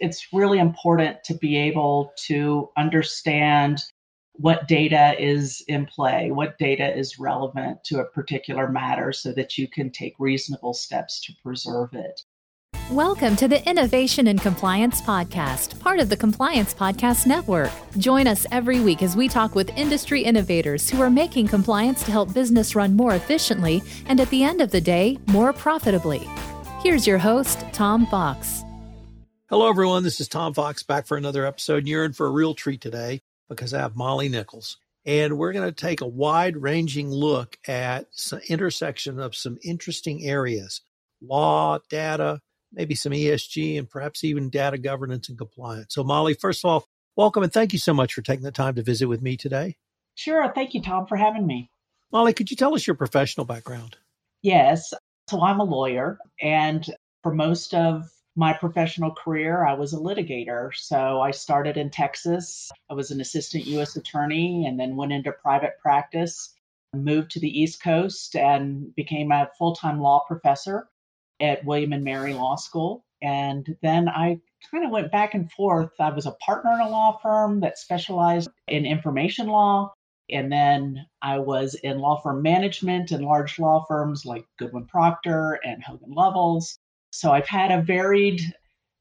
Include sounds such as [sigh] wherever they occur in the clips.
It's really important to be able to understand what data is in play, what data is relevant to a particular matter so that you can take reasonable steps to preserve it. Welcome to the Innovation and Compliance Podcast, part of the Compliance Podcast Network. Join us every week as we talk with industry innovators who are making compliance to help business run more efficiently and at the end of the day, more profitably. Here's your host, Tom Fox. Hello, everyone. This is Tom Fox back for another episode. And You're in for a real treat today because I have Molly Nichols. And we're going to take a wide ranging look at some intersection of some interesting areas law, data, maybe some ESG, and perhaps even data governance and compliance. So, Molly, first of all, welcome and thank you so much for taking the time to visit with me today. Sure. Thank you, Tom, for having me. Molly, could you tell us your professional background? Yes. So, I'm a lawyer, and for most of my professional career, I was a litigator. So, I started in Texas. I was an assistant U.S. attorney and then went into private practice, moved to the East Coast, and became a full time law professor at William and Mary Law School. And then I kind of went back and forth. I was a partner in a law firm that specialized in information law. And then I was in law firm management in large law firms like Goodwin Procter and Hogan Lovells. So I've had a varied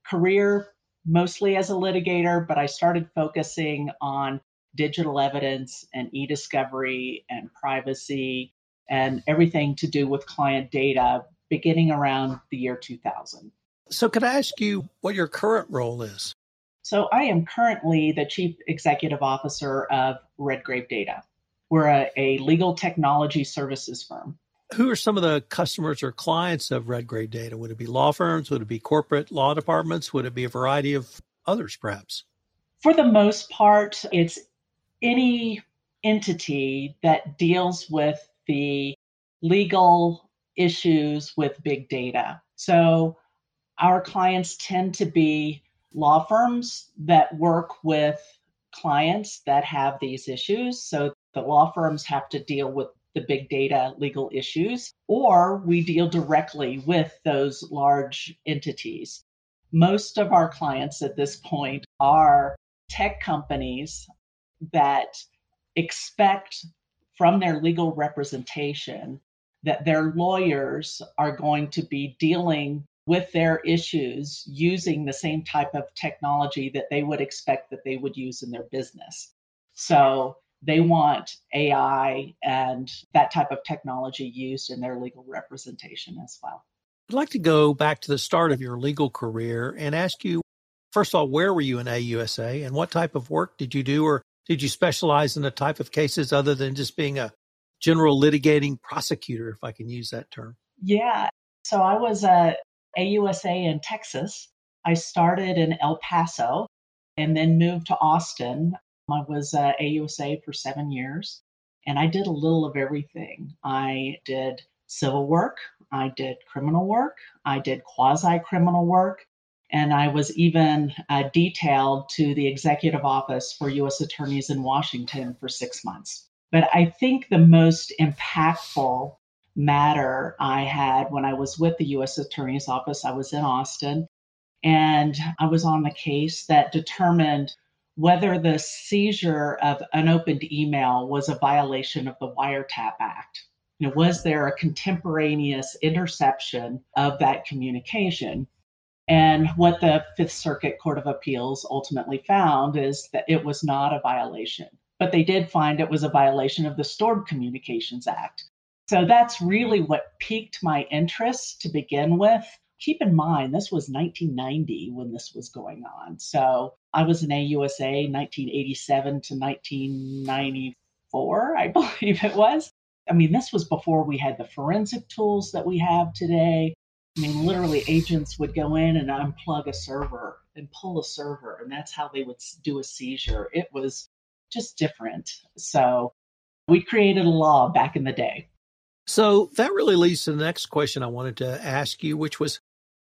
career, mostly as a litigator, but I started focusing on digital evidence and e discovery and privacy and everything to do with client data beginning around the year 2000. So, could I ask you what your current role is? So, I am currently the Chief Executive Officer of Redgrave Data. We're a, a legal technology services firm. Who are some of the customers or clients of Redgrave Data? Would it be law firms? Would it be corporate law departments? Would it be a variety of others, perhaps? For the most part, it's any entity that deals with the legal issues with big data. So our clients tend to be law firms that work with clients that have these issues. So the law firms have to deal with the big data legal issues, or we deal directly with those large entities. Most of our clients at this point are tech companies that expect from their legal representation that their lawyers are going to be dealing with their issues using the same type of technology that they would expect that they would use in their business. So they want AI and that type of technology used in their legal representation as well. I'd like to go back to the start of your legal career and ask you first of all, where were you in AUSA and what type of work did you do, or did you specialize in a type of cases other than just being a general litigating prosecutor, if I can use that term? Yeah. So I was a AUSA in Texas. I started in El Paso and then moved to Austin. I was a AUSA for seven years and I did a little of everything. I did civil work, I did criminal work, I did quasi criminal work, and I was even uh, detailed to the executive office for U.S. attorneys in Washington for six months. But I think the most impactful matter I had when I was with the U.S. Attorney's Office, I was in Austin, and I was on the case that determined whether the seizure of unopened email was a violation of the Wiretap Act. You know, was there a contemporaneous interception of that communication? And what the Fifth Circuit Court of Appeals ultimately found is that it was not a violation but they did find it was a violation of the Stored Communications Act. So that's really what piqued my interest to begin with. Keep in mind, this was 1990 when this was going on. So I was in AUSA 1987 to 1994, I [laughs] believe it was. I mean, this was before we had the forensic tools that we have today. I mean, literally, agents would go in and unplug a server and pull a server, and that's how they would do a seizure. It was just different. So we created a law back in the day. So that really leads to the next question I wanted to ask you, which was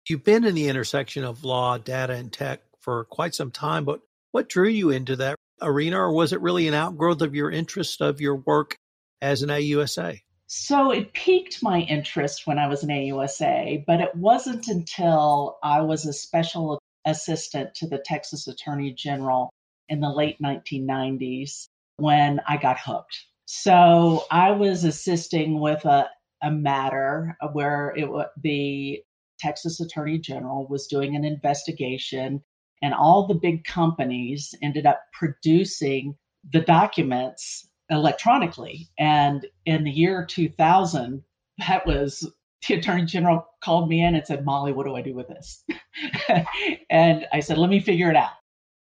you've been in the intersection of law, data, and tech for quite some time, but what drew you into that arena, or was it really an outgrowth of your interest of your work as an AUSA? So it piqued my interest when I was an AUSA, but it wasn't until I was a special assistant to the Texas Attorney General in the late 1990s when I got hooked. So I was assisting with a, a matter where it the Texas Attorney General was doing an investigation, and all the big companies ended up producing the documents electronically. And in the year 2000, that was the attorney general called me in and said, Molly, what do I do with this? [laughs] and I said, let me figure it out.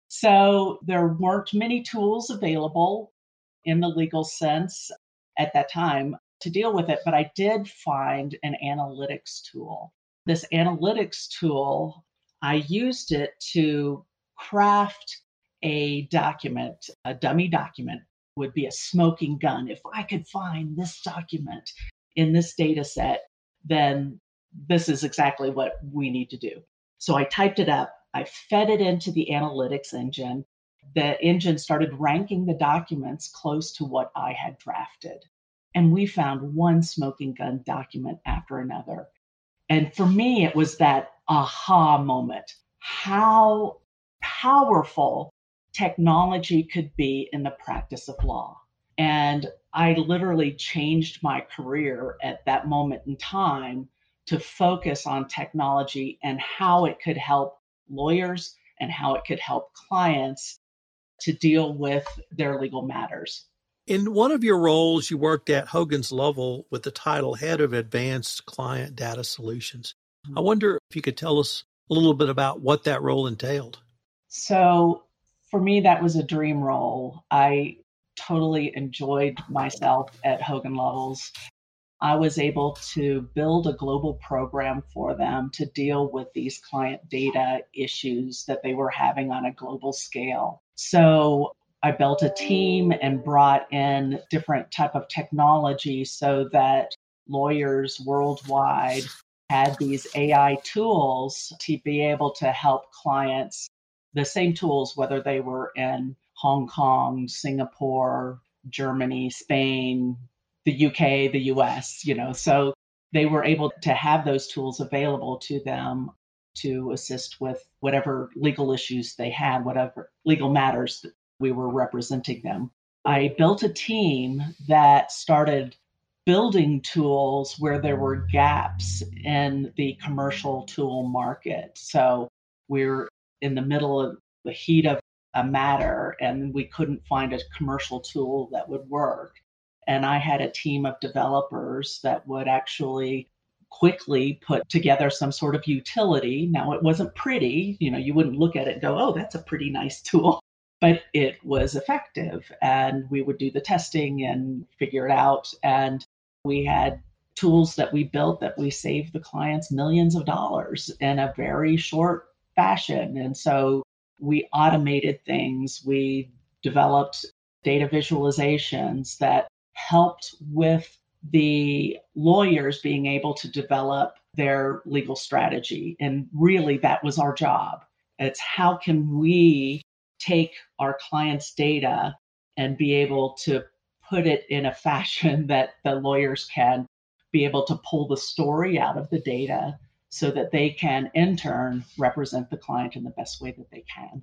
So there weren't many tools available in the legal sense at that time to deal with it, but I did find an analytics tool. This analytics tool, I used it to craft a document, a dummy document would be a smoking gun. If I could find this document in this data set, then this is exactly what we need to do. So I typed it up, I fed it into the analytics engine. The engine started ranking the documents close to what I had drafted. And we found one smoking gun document after another. And for me, it was that aha moment how powerful technology could be in the practice of law. And I literally changed my career at that moment in time to focus on technology and how it could help lawyers and how it could help clients to deal with their legal matters. In one of your roles, you worked at Hogan Lovells with the title Head of Advanced Client Data Solutions. I mm-hmm. wonder if you could tell us a little bit about what that role entailed. So, for me, that was a dream role. I totally enjoyed myself at Hogan Lovells. I was able to build a global program for them to deal with these client data issues that they were having on a global scale. So I built a team and brought in different type of technology so that lawyers worldwide had these AI tools to be able to help clients the same tools whether they were in Hong Kong, Singapore, Germany, Spain, the UK, the US, you know. So they were able to have those tools available to them to assist with whatever legal issues they had, whatever legal matters we were representing them. I built a team that started building tools where there were gaps in the commercial tool market. So we're in the middle of the heat of a matter and we couldn't find a commercial tool that would work. And I had a team of developers that would actually quickly put together some sort of utility. Now, it wasn't pretty, you know, you wouldn't look at it and go, oh, that's a pretty nice tool, but it was effective. And we would do the testing and figure it out. And we had tools that we built that we saved the clients millions of dollars in a very short fashion. And so we automated things, we developed data visualizations that helped with the lawyers being able to develop their legal strategy. And really, that was our job. It's how can we take our clients' data and be able to put it in a fashion [laughs] that the lawyers can be able to pull the story out of the data so that they can in turn represent the client in the best way that they can.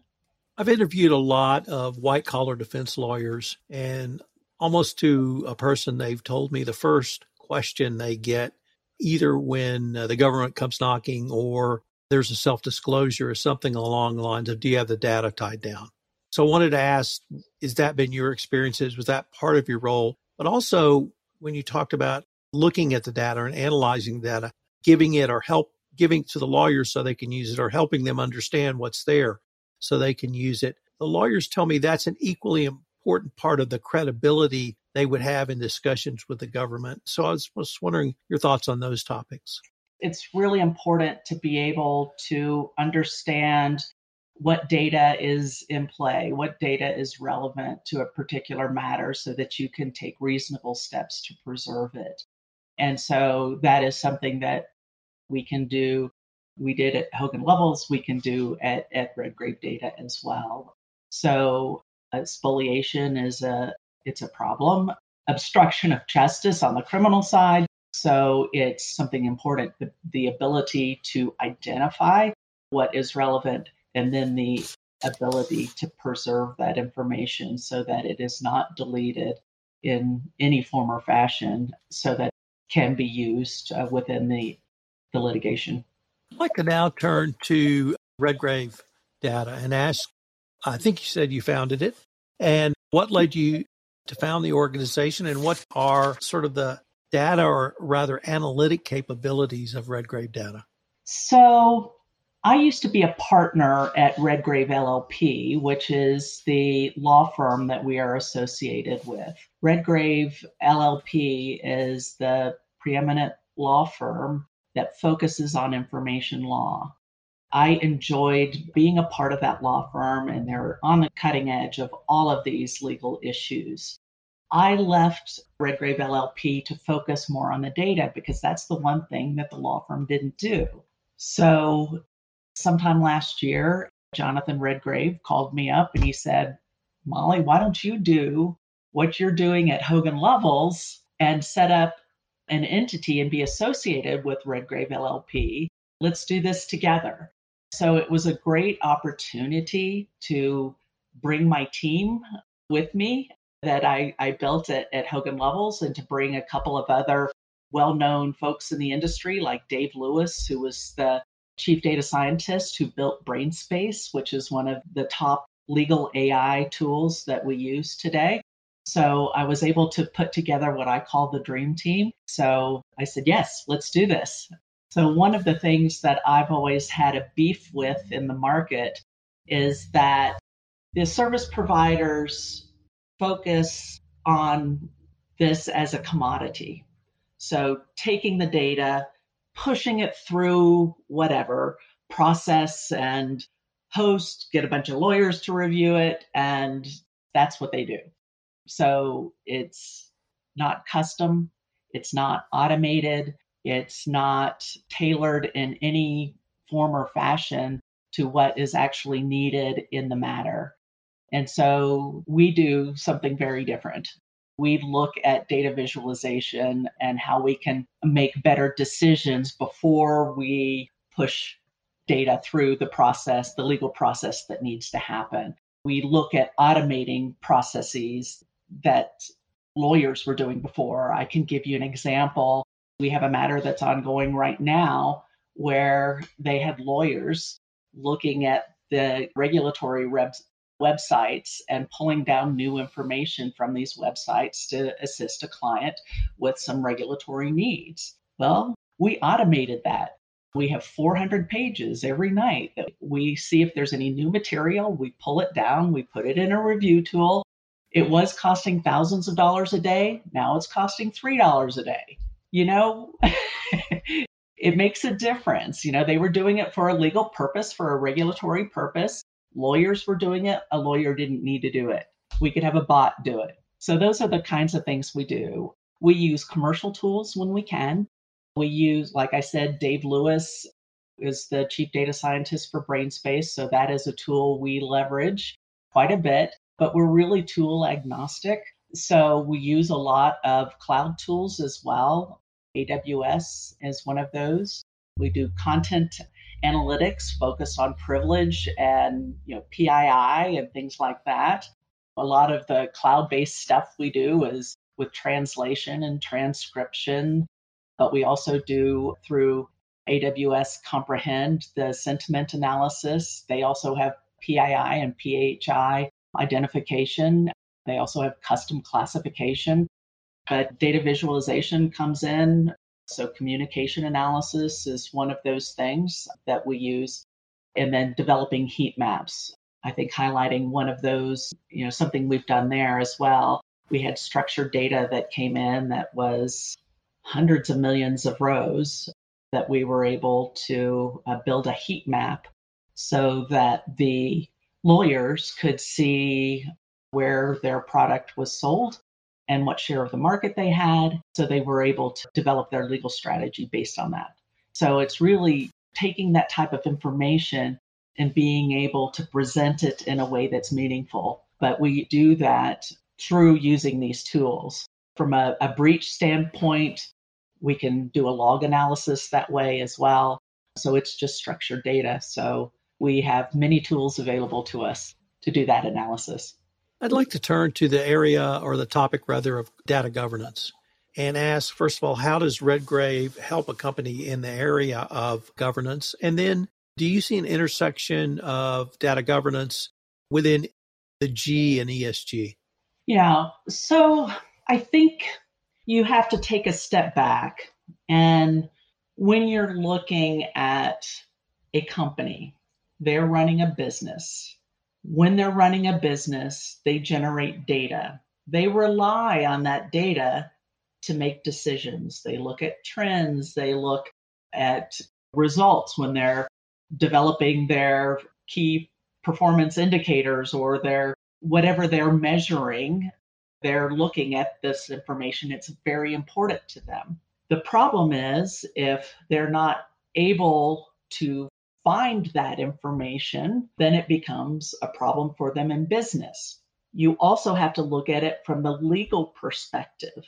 I've interviewed a lot of white collar defense lawyers, and almost to a person, they've told me the first question they get, either when uh, the government comes knocking or there's a self disclosure or something along the lines of, Do you have the data tied down? So I wanted to ask, has that been your experiences? Was that part of your role? But also, when you talked about looking at the data and analyzing data, giving it or help giving to the lawyers so they can use it or helping them understand what's there so they can use it. The lawyers tell me that's an equally important part of the credibility they would have in discussions with the government. So I was, was wondering your thoughts on those topics. It's really important to be able to understand what data is in play, what data is relevant to a particular matter so that you can take reasonable steps to preserve it. And so that is something that we can do we did at Hogan Lovells, we can do at, at Redgrave Data as well. So uh, spoliation is a it's a problem. Obstruction of justice on the criminal side. So it's something important. The, the ability to identify what is relevant and then the ability to preserve that information so that it is not deleted in any form or fashion so that can be used uh, within the, the litigation. I'd like to now turn to Redgrave data and ask I think you said you founded it. And what led you to found the organization and what are sort of the data or rather analytic capabilities of Redgrave data? So I used to be a partner at Redgrave LLP, which is the law firm that we are associated with. Redgrave LLP is the preeminent law firm that focuses on information law. I enjoyed being a part of that law firm, and they're on the cutting edge of all of these legal issues. I left Redgrave LLP to focus more on the data because that's the one thing that the law firm didn't do. So, sometime last year, Jonathan Redgrave called me up and he said, Molly, why don't you do what you're doing at Hogan Lovells and set up an entity and be associated with Redgrave LLP? Let's do this together. So it was a great opportunity to bring my team with me that I, I built at, at Hogan Lovells and to bring a couple of other well known folks in the industry like Dave Lewis, who was the chief data scientist who built BrainSpace, which is one of the top legal AI tools that we use today. So I was able to put together what I call the dream team. So I said, yes, let's do this. So, one of the things that I've always had a beef with in the market is that the service providers focus on this as a commodity. So, taking the data, pushing it through whatever process and host, get a bunch of lawyers to review it, and that's what they do. So, it's not custom, it's not automated, it's not tailored in any form or fashion to what is actually needed in the matter. And so we do something very different. We look at data visualization and how we can make better decisions before we push data through the process, the legal process that needs to happen. We look at automating processes that lawyers were doing before. I can give you an example we have a matter that's ongoing right now where they had lawyers looking at the regulatory websites and pulling down new information from these websites to assist a client with some regulatory needs. Well, we automated that. We have 400 pages every night that we see if there's any new material, we pull it down, we put it in a review tool. It was costing thousands of dollars a day. Now it's costing $3 a day you know, [laughs] it makes a difference. You know, they were doing it for a legal purpose, for a regulatory purpose. Lawyers were doing it. A lawyer didn't need to do it. We could have a bot do it. So those are the kinds of things we do. We use commercial tools when we can. We use, like I said, Dave Lewis is the chief data scientist for BrainSpace. So that is a tool we leverage quite a bit, but we're really tool agnostic. So we use a lot of cloud tools as well. AWS is one of those. We do content analytics focused on privilege and you know PII and things like that. A lot of the cloud-based stuff we do is with translation and transcription, but we also do through AWS Comprehend the sentiment analysis. They also have PII and PHI identification. They also have custom classification. But data visualization comes in. So communication analysis is one of those things that we use. And then developing heat maps. I think highlighting one of those, you know, something we've done there as well. We had structured data that came in that was hundreds of millions of rows that we were able to uh, build a heat map so that the lawyers could see where their product was sold and what share of the market they had. So they were able to develop their legal strategy based on that. So it's really taking that type of information and being able to present it in a way that's meaningful. But we do that through using these tools. From a, a breach standpoint, we can do a log analysis that way as well. So it's just structured data. So we have many tools available to us to do that analysis. I'd like to turn to the area or the topic rather of data governance and ask first of all, how does Redgrave help a company in the area of governance? And then do you see an intersection of data governance within the G and ESG? Yeah. So I think you have to take a step back. And when you're looking at a company, they're running a business. When they're running a business, they generate data. They rely on that data to make decisions. They look at trends, they look at results when they're developing their key performance indicators or their whatever they're measuring, they're looking at this information. It's very important to them. The problem is if they're not able to find that information, then it becomes a problem for them in business. You also have to look at it from the legal perspective,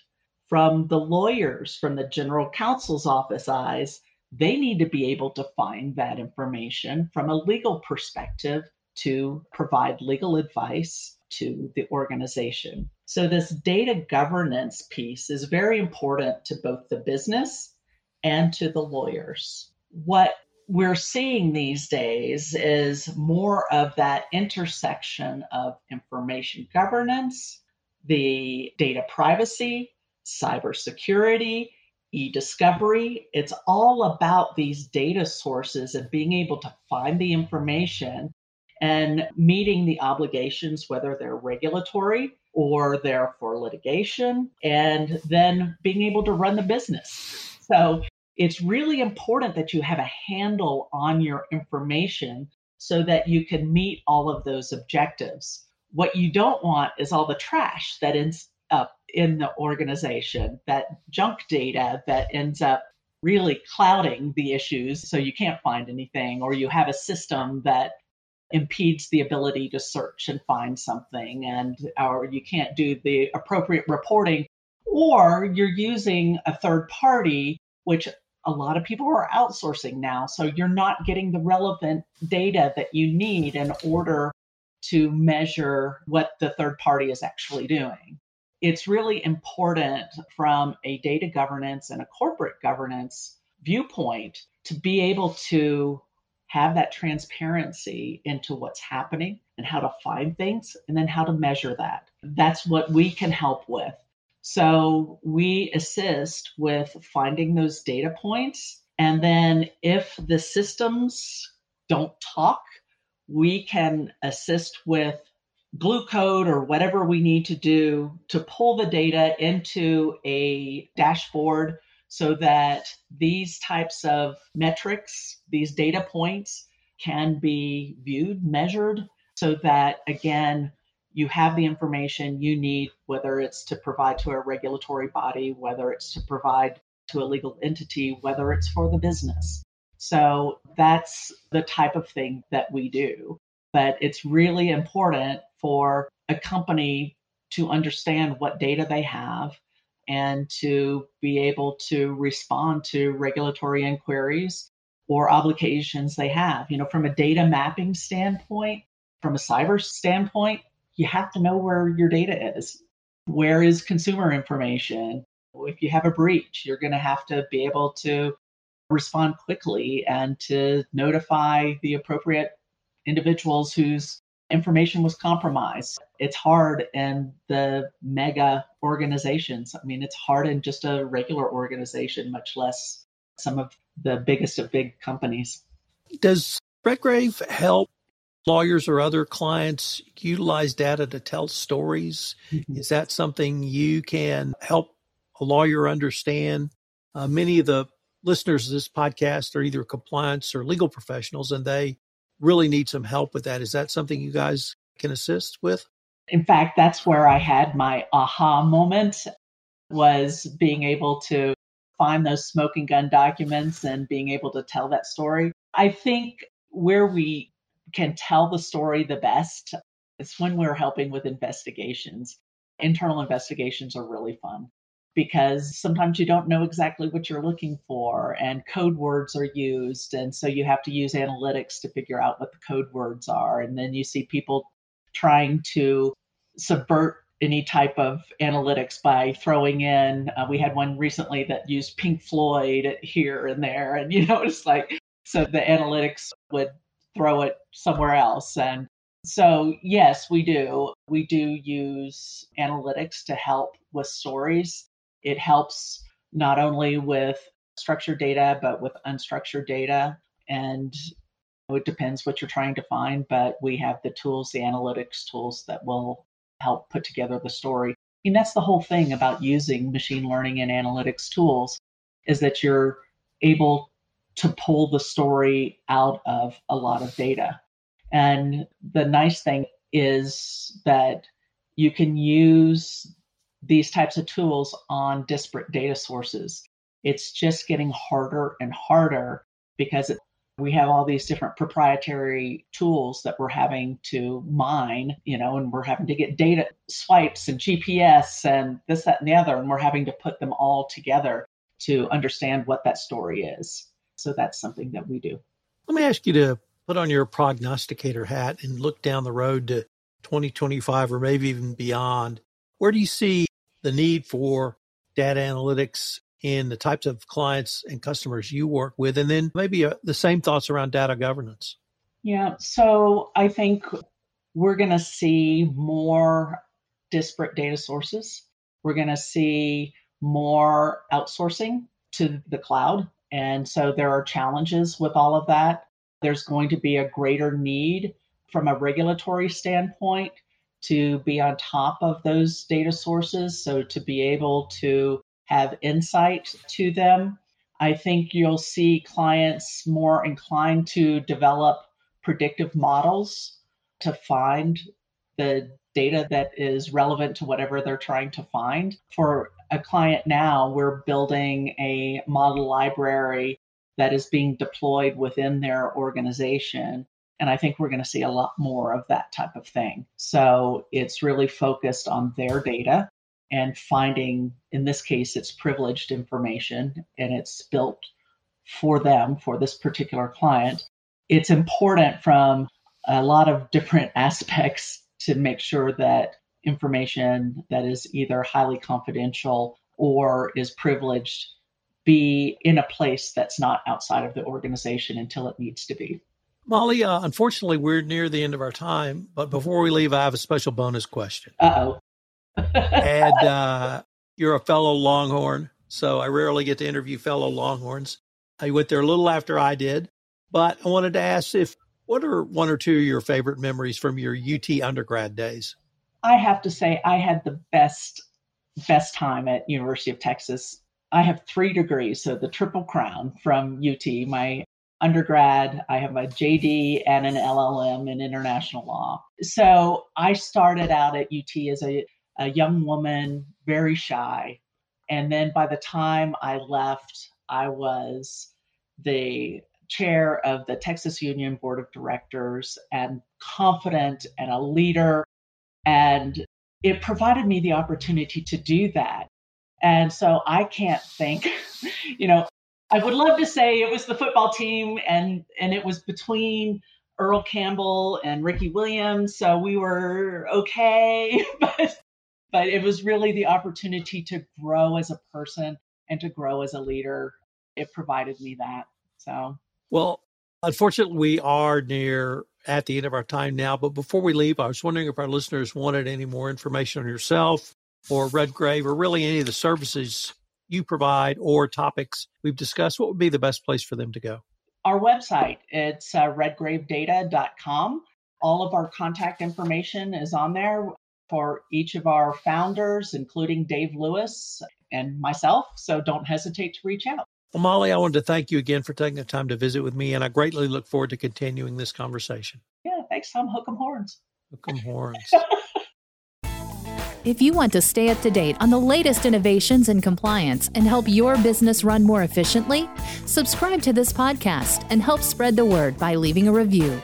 from the lawyers, from the general counsel's office eyes. They need to be able to find that information from a legal perspective to provide legal advice to the organization. So, this data governance piece is very important to both the business and to the lawyers. What we're seeing these days is more of that intersection of information governance, the data privacy, cybersecurity, e discovery. It's all about these data sources and being able to find the information and meeting the obligations, whether they're regulatory or they're for litigation, and then being able to run the business. So it's really important that you have a handle on your information so that you can meet all of those objectives. What you don't want is all the trash that ends up in the organization, that junk data that ends up really clouding the issues so you can't find anything, or you have a system that impedes the ability to search and find something and or you can't do the appropriate reporting or you're using a third party which a lot of people are outsourcing now so you're not getting the relevant data that you need in order to measure what the third party is actually doing it's really important from a data governance and a corporate governance viewpoint to be able to have that transparency into what's happening and how to find things and then how to measure that. That's what we can help with. So we assist with finding those data points. And then if the systems don't talk, we can assist with glue code or whatever we need to do to pull the data into a dashboard so that these types of metrics, these data points, can be viewed, measured, so that again, you have the information you need, whether it's to provide to a regulatory body, whether it's to provide to a legal entity, whether it's for the business. So that's the type of thing that we do. But it's really important for a company to understand what data they have and to be able to respond to regulatory inquiries or obligations they have. You know, from a data mapping standpoint, from a cyber standpoint, you have to know where your data is. Where is consumer information? If you have a breach, you're going to have to be able to respond quickly and to notify the appropriate individuals whose information was compromised. It's hard in the mega organizations. I mean, it's hard in just a regular organization, much less some of the biggest of big companies. Does Redgrave help lawyers or other clients utilize data to tell stories? Mm-hmm. Is that something you can help a lawyer understand? Uh, many of the listeners of this podcast are either compliance or legal professionals, and they really need some help with that. Is that something you guys can assist with? In fact, that's where I had my aha moment was being able to find those smoking gun documents and being able to tell that story. I think where we can tell the story the best is when we're helping with investigations. Internal investigations are really fun. because sometimes you don't know exactly what you're looking for and code words are used and so you have to use analytics to figure out what the code words are and then you see people trying to subvert any type of analytics by throwing in uh, we had one recently that used pink floyd here and there and you know [laughs] it's like so the analytics would throw it somewhere else and so yes we do we do use analytics to help with stories it helps not only with structured data, but with unstructured data. And it depends what you're trying to find, but we have the tools, the analytics tools that will help put together the story. I mean, that's the whole thing about using machine learning and analytics tools is that you're able to pull the story out of a lot of data. And the nice thing is that you can use these types of tools on disparate data sources. It's just getting harder and harder because it, we have all these different proprietary tools that we're having to mine, you know, and we're having to get data swipes and GPS and this, that, and the other, and we're having to put them all together to understand what that story is. So that's something that we do. Let me ask you to put on your prognosticator hat and look down the road to 2025 or maybe even beyond. Where do you see the need for data analytics in the types of clients and customers you work with, and then maybe uh, the same thoughts around data governance. Yeah, so I think we're going to see more disparate data sources. We're going to see more outsourcing to the cloud. And so there are challenges with all of that. There's going to be a greater need from a regulatory standpoint to be on top of those data sources. So to be able to have insight to them. I think you'll see clients more inclined to develop predictive models to find the data that is relevant to whatever they're trying to find. For a client now, we're building a model library that is being deployed within their organization and I think we're going to see a lot more of that type of thing. So it's really focused on their data and finding, in this case, it's privileged information and it's built for them, for this particular client. It's important from a lot of different [laughs] aspects to make sure that information that is either highly confidential or is privileged be in a place that's not outside of the organization until it needs to be. Molly, uh, unfortunately, we're near the end of our time, but before we leave, I have a special bonus question. Uh oh. [laughs] and uh, you're a fellow Longhorn, so I rarely get to interview fellow Longhorns. I went there a little after I did, but I wanted to ask if what are one or two of your favorite memories from your UT undergrad days? I have to say, I had the best best time at University of Texas. I have three degrees, so the triple crown from UT. My undergrad. I have a JD and an LLM in international law. So I started out at UT as a, a young woman, very shy. And then by the time I left, I was the chair of the Texas Union Board of Directors and confident and a leader. And it provided me the opportunity to do that. And so I can't think, [laughs] you know, I would love to say it was the football team and and it was between Earl Campbell and Ricky Williams, so we were okay, [laughs] but but it was really the opportunity to grow as a person and to grow as a leader. It provided me that. So well, unfortunately, we are near at the end of our time now. But before we leave, I was wondering if our listeners wanted any more information on yourself or Redgrave or really any of the services you provide or topics we've discussed, what would be the best place for them to go? Our website, it's uh, redgravedata.com. All of our contact information is on there for each of our founders, including Dave Lewis and myself. So don't hesitate to reach out. Well, Molly, I wanted to thank you again for taking the time to visit with me, and I greatly look forward to continuing this conversation. Yeah, thanks, Tom. Hook 'em horns. Hook 'em horns. [laughs] If you want to stay up to date on the latest innovations in compliance and help your business run more efficiently, subscribe to this podcast and help spread the word by leaving a review.